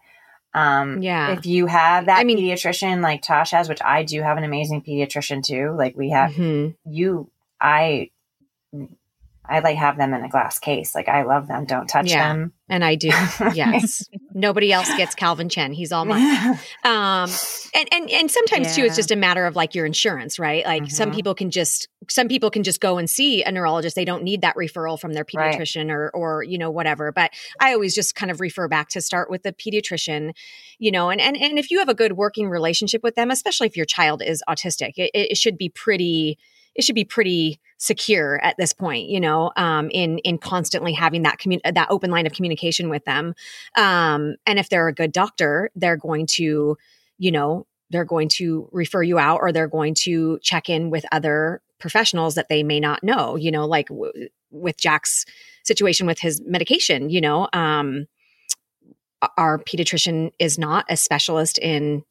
Um, Yeah. If you have that I mean- pediatrician like Tosh has, which I do have an amazing pediatrician too, like we have Mhm. you i I like have them in a glass case. Like I love them. Don't touch Yeah. them. And I do. Yes. Nobody else gets Calvin Chen. He's all mine. Um, and, and, and sometimes too, it's just a matter of like your insurance, right? Like some Mhm. people can just, some people can just go and see a neurologist. They don't need that referral from their Right. pediatrician or, or, you know, whatever. But I always just kind of refer back to start with the pediatrician, you know, and, and, and if you have a good working relationship with them, especially if your child is autistic, it, it should be pretty, it should be pretty secure at this point, you know, um, in in constantly having that commun- that open line of communication with them. Um, and if they're a good doctor, they're going to, you know, they're going to refer you out or they're going to check in with other professionals that they may not know. You know, like w- with Jack's situation with his medication. You know, um, our pediatrician is not a specialist in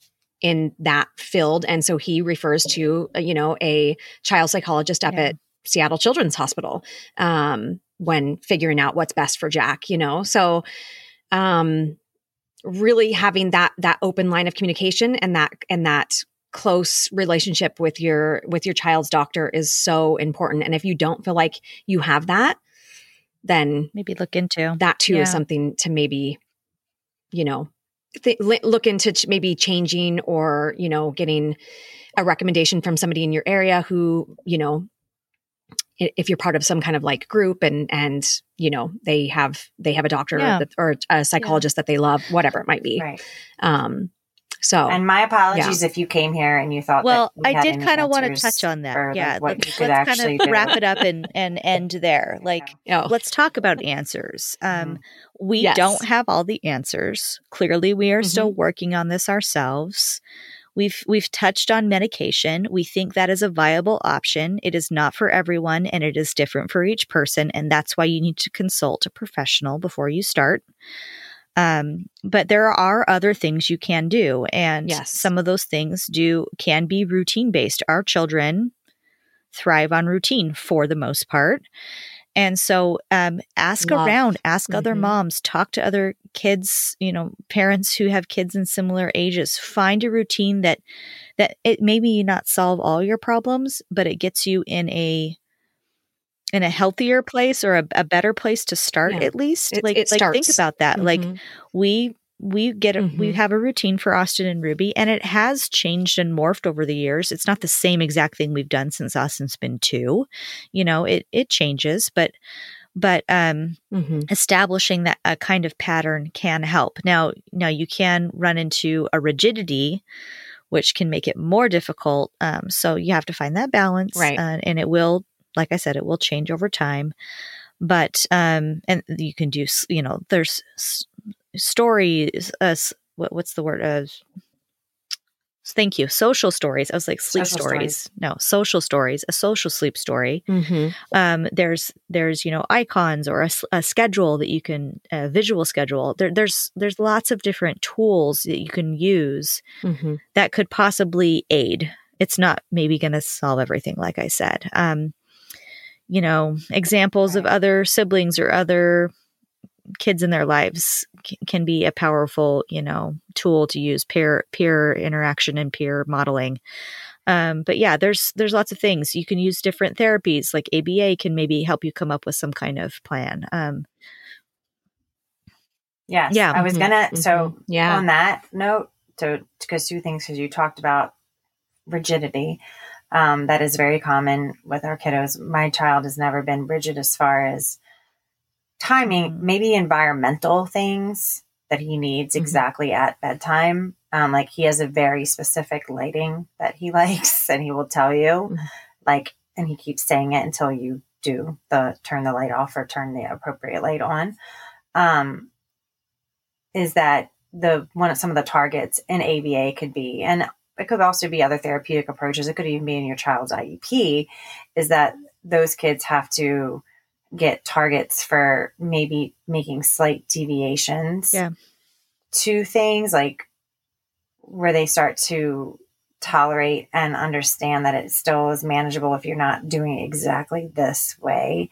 in that field and so he refers to uh, you know a child psychologist up Yeah. at Seattle Children's Hospital um, when figuring out what's best for Jack, you know. So um, really having that that open line of communication and that and that close relationship with your with your child's doctor is so important. And if you don't feel like you have that, then Maybe look into. that too Yeah. is something to maybe, you know, th- look into ch- maybe changing or you know getting a recommendation from somebody in your area who you know if you're part of some kind of like group and and you know they have they have a doctor Yeah. that, or a psychologist that they love whatever it might be Right. um so And my apologies if you came here and you thought. Well, that we I did kind of want to touch on that. like, yeah, what let's, you could let's kind of wrap it up and and end there. Like, oh, let's talk about answers. Um, we Yes. don't have all the answers. Clearly, we are Mm-hmm. still working on this ourselves. We've we've touched on medication. We think that is a viable option. It is not for everyone and it is different for each person and that's why you need to consult a professional before you start. Um, but there are other things you can do and Yes. some of those things do can be routine based. Our children thrive on routine for the most part. And so um, ask Love. around, ask other Mhm. moms, talk to other kids, you know, parents who have kids in similar ages. Find a routine that that it maybe not solve all your problems, but it gets you in a in a healthier place or a, a better place to start Yeah. at least. It- like it like think about that. Like Mhm. we we get a, we Mhm. have a routine for Austin and Ruby and it has changed and morphed over the years. It's not the same exact thing we've done since Austin's been 2. You know, it it changes, but but um Mhm. establishing that a kind of pattern can help. Now now you can run into a rigidity which can make it more difficult. Um so you have to find that balance Right. uh, and it will like I said it will change over time. But um and you can do you know there's s- stories uh, what, what's the word uh Thank you. Social stories. I was like sleep Social stories. stories. No, social stories. A social sleep story Mhm. um, there's there's you know icons or a, a schedule that you can a visual schedule there, there's there's lots of different tools that you can use Mhm. that could possibly aid it's not maybe going to solve everything like i said um, you know examples of other siblings or other kids in their lives c- can be a powerful you know tool to use peer peer interaction and peer modeling um, but yeah there's there's lots of things you can use different therapies like aba can maybe help you come up with some kind of plan um, Yes. Yeah. I was Mhm. gonna. So Mhm. yeah on that note, to because two things because you talked about rigidity. Um, that is very common with our kiddos. My child has never been rigid as far as timing, Mhm. maybe environmental things that he needs Mhm. exactly at bedtime. Um, like he has a very specific lighting that he likes, and he will tell you, Mhm. like, and he keeps saying it until you do the turn the light off or turn the appropriate light on. Um, is that the one of some of the targets in ABA could be, and it could also be other therapeutic approaches. It could even be in your child's IEP. Is that those kids have to get targets for maybe making slight deviations Yeah. to things like where they start to tolerate and understand that it still is manageable if you're not doing it exactly this way.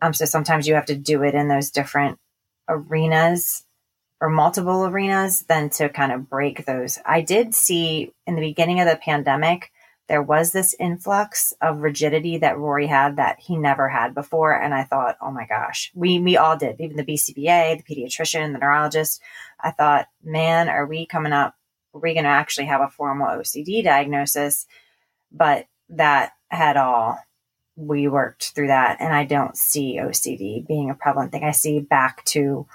Um, so sometimes you have to do it in those different arenas or multiple arenas than to kind of break those. I did see in the beginning of the pandemic, there was this influx of rigidity that Rory had that he never had before. And I thought, oh my gosh, we, we all did, even the BCBA, the pediatrician, the neurologist. I thought, man, are we coming up? Are we going to actually have a formal OCD diagnosis? But that had all, we worked through that. And I don't see OCD being a prevalent thing. I see back to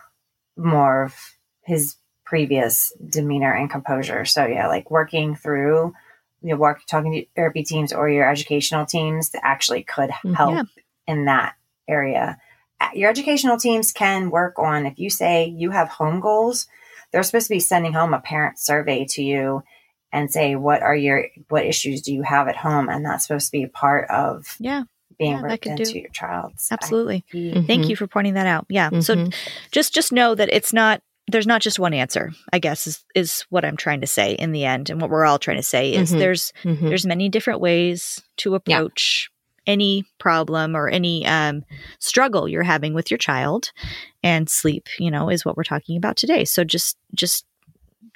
more of his previous demeanor and composure. So yeah, like working through you know, work talking to therapy teams or your educational teams that actually could Mm-hmm. help Yeah. in that area. Uh, Your educational teams can work on if you say you have home goals, they're supposed to be sending home a parent survey to you and say what are your what issues do you have at home and that's supposed to be a part of Yeah, being Yeah, that worked into do- your child's absolutely. IEP. Thank you for pointing that out. Yeah. So Mhm. just just know that it's not there's not just one answer i guess is, is what i'm trying to say in the end and what we're all trying to say is Mhm. there's Mhm. there's many different ways to Yeah. approach any problem or any um, struggle you're having with your child and sleep you know is what we're talking about today so just just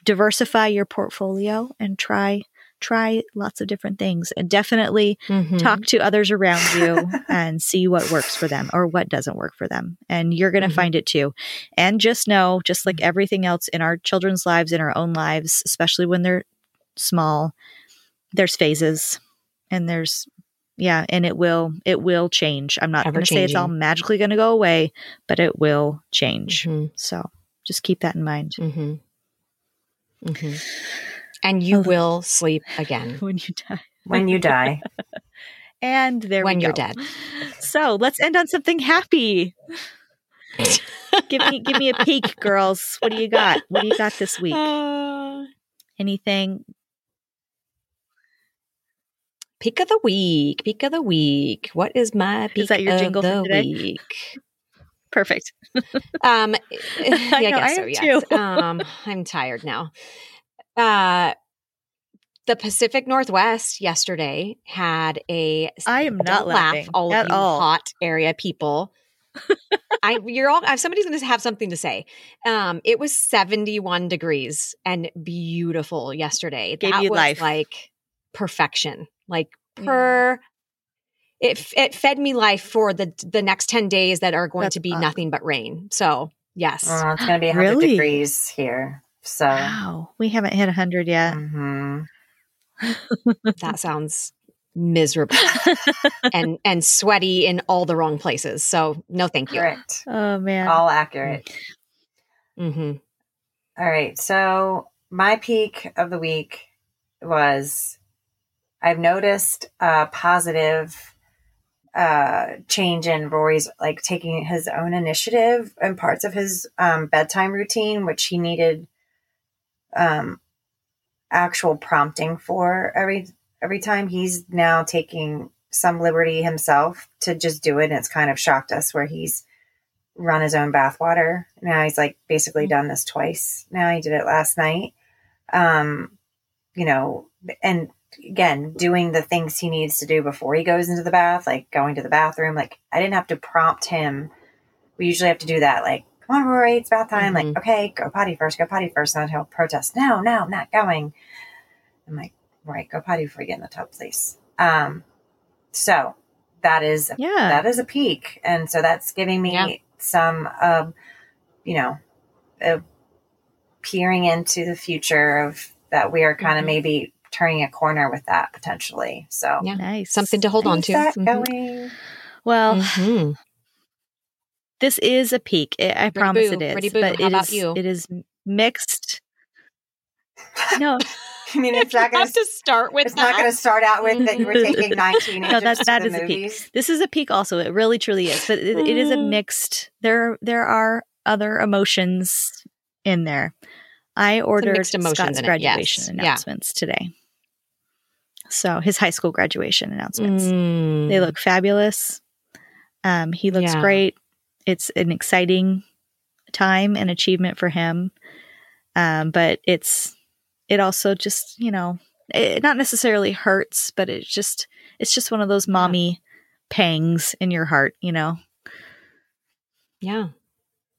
diversify your portfolio and try try lots of different things and definitely Mhm. talk to others around you and see what works for them or what doesn't work for them. And you're going to Mhm. find it too. And just know, just like everything else in our children's lives, in our own lives, especially when they're small, there's phases and there's, yeah, and it will, it will change. I'm not going to say it's all magically going to go away, but it will change. Mhm. So just keep that in mind Mhm. Mhm. And you will sleep again. when you die. when you die. And there When we you're dead. So let's end on something happy. give me give me a peek, girls. What do you got? What do you got this week? Uh, Anything? peak of the week. Peak of the week. What is my peak that your of jingle the today? week? Perfect. Um, yeah, I, know, guess I so. am Yes. um, I'm tired now. Uh, the Pacific Northwest yesterday had a. I am not don't laugh, laughing all at of you all. hot area people. I you're all. Somebody's going to have something to say. Um, it was 71 degrees and beautiful yesterday. Gave that you was life. like perfection. Like Yeah. per. It, it fed me life for the the next 10 days that are going That's to be awesome. nothing but rain. So, yes. Oh, it's going to be 100 Really? degrees here. So, Wow, we haven't hit hundred yet. mhm. that sounds miserable and and sweaty in all the wrong places. So, no thank you. correct. Oh man. All accurate. hmm All right. So my peak of the week was I've noticed a positive uh change in Rory's like taking his own initiative and parts of his um bedtime routine which he needed um actual prompting for every every time he's now taking some liberty himself to just do it and it's kind of shocked us where he's run his own bathwater. Now he's like basically done this twice. Now he did it last night. Um, you know, and again, doing the things he needs to do before he goes into the bath, like going to the bathroom. Like I didn't have to prompt him. We usually have to do that. Like, on, Rory, it's bath time. Mhm. Like, okay, go potty first, go potty first. And then he'll protest. No, no, I'm not going. I'm like, right, go potty before you get in the tub, please. Um, so that is yeah. that is a peak and so that's giving me Yeah. some um you know uh, peering into the future of that we are kind of Mhm. maybe turning a corner with that potentially so Yeah. nice. Something to hold on to. that Mhm. going Well, Mhm. This is a peak. I I Ready promise boo, it is. boo. But it about is- you? It is mixed. No, i mean it's not have to start with it's not gonna start out with that you were taking 19 No, that's to that a peak. this is a peak also it really truly is but it, it is a Mm. mixed there there are other emotions in there i ordered scott's graduation yes. Yeah. announcements today so his high school graduation announcements Mm. they look fabulous um, he looks Yeah. great it's an exciting time and achievement for him um, but it's it also just you know it not necessarily hurts but it's just it's just one of those mommy pangs in your heart you know Yeah.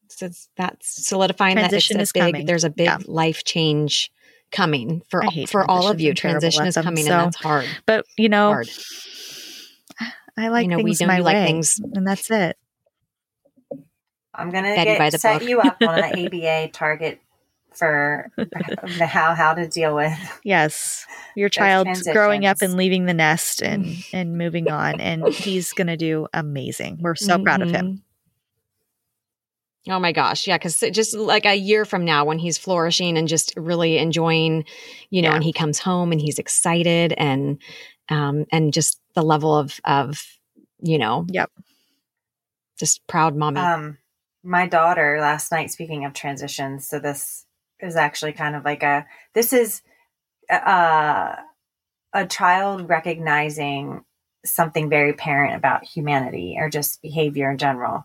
So that's solidifying Transition that is it's a big, coming. there's a big Yeah. life change coming for for all of you. Transition is coming, so- and that's hard. But you know, Hard. I like know, things know my like way, things- and that's it. I'm gonna get set book. you up on an ABA target for how how to deal with. Yes, your child growing up and leaving the nest and and moving on, and he's gonna do amazing. We're so proud of him. Mhm. Oh my gosh. Yeah. Cause just like a year from now, when he's flourishing and just really enjoying, you know, Yeah. and he comes home and he's excited and, um, and just the level of, of, you know, Yep. just proud mommy. Um, my daughter last night. Speaking of transitions, so this is actually kind of like a. This is uh, a child recognizing something very apparent about humanity or just behavior in general.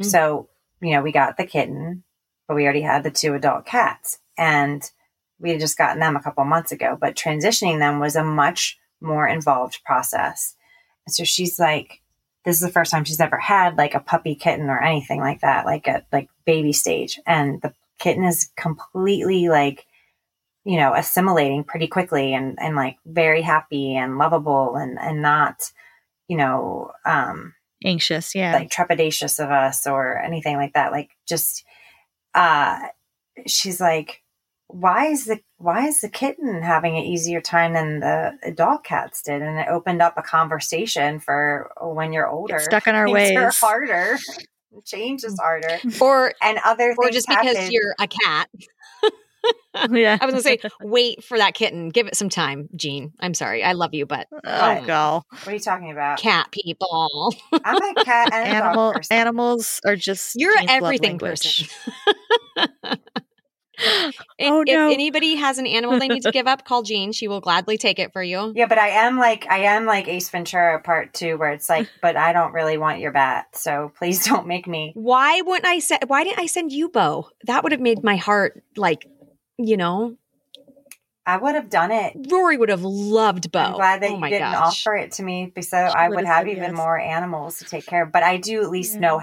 Mm. So you know, we got the kitten, but we already had the two adult cats, and we had just gotten them a couple months ago. But transitioning them was a much more involved process. And so she's like, this is the first time she's ever had like a puppy kitten or anything like that, like a like baby stage. And the kitten is completely like, you know, assimilating pretty quickly and, and like very happy and lovable and, and not, you know, um, Anxious, yeah. like trepidatious of us or anything like that. Like just uh she's like, why is the why is the kitten having an easier time than the adult cats did? And it opened up a conversation for when you're older. Get stuck in our things are harder. Change is mm. harder. or, And other or things just because you're a cat. yeah. I was gonna say, wait for that kitten. Give it some time, Jean. I'm sorry. I love you, but oh, go. What are you talking about? cat people. I'm a cat and a dog Animal person. animals are just You're Jean's everything language. person. If- Oh, if no. anybody has an animal they need to give up, call Jean. She will gladly take it for you. Yeah, but I am like I am like Ace Ventura Part Two, where it's like, but I don't really want your bat, so please don't make me. Why wouldn't I send? Why didn't I send you Bo? That would have made my heart like, you know, I would have done it. Rory would have loved Bo. I'm glad that oh you didn't gosh. offer it to me, so I would would have have even yes. more animals to take care of. But I do at least Yeah. know.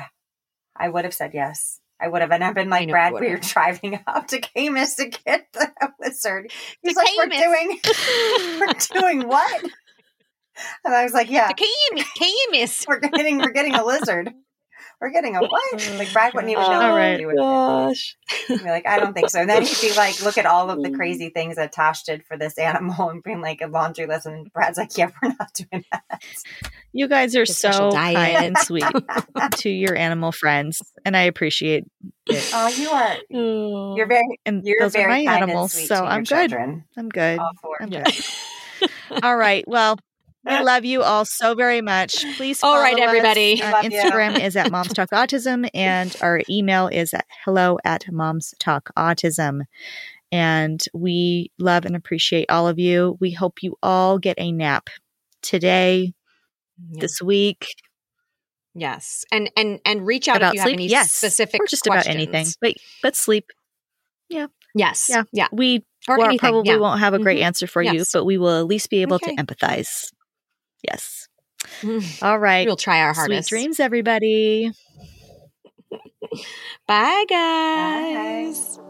I would have said yes. I would have, and I've been like, know Brad, we were driving up to Camas to get the lizard. He's like, we're doing, we're doing what? And I was like, yeah, The Camas. we're getting, we're getting a lizard. We're getting a what? Like Brad wouldn't even oh know All what right. to do with it. gosh. Be like, I don't think so. And then he'd be like, look at all of the crazy things that Tosh did for this animal and being like a laundry list. And Brad's like, yeah, we're not doing that. You guys are The so kind and sweet to your animal friends, and I appreciate it. Oh, you are. Oh. You're very. And You're those are very my kind animals, and sweet so to your I'm good. children. I'm good. All four. I'm Yeah. good. All right. Well, we love you all so very much. Please. All right, follow us. everybody. Our Love you. Instagram is at Moms Talk Autism, and our email is at hello at Moms Talk Autism. And we love and appreciate all of you. We hope you all get a nap today, Yeah. this week, Yes, and and and reach out about if you have sleep. any yes, specific or just questions. about anything. But but sleep. Yeah. Yes, Yeah. yeah, We or well, anything. probably yeah. won't have a great Mhm. answer for you, but we will at least be able Okay. to empathize. Yes. Mm. All right. We'll try our hardest. Sweet hardest. dreams, everybody. Bye, guys. Bye.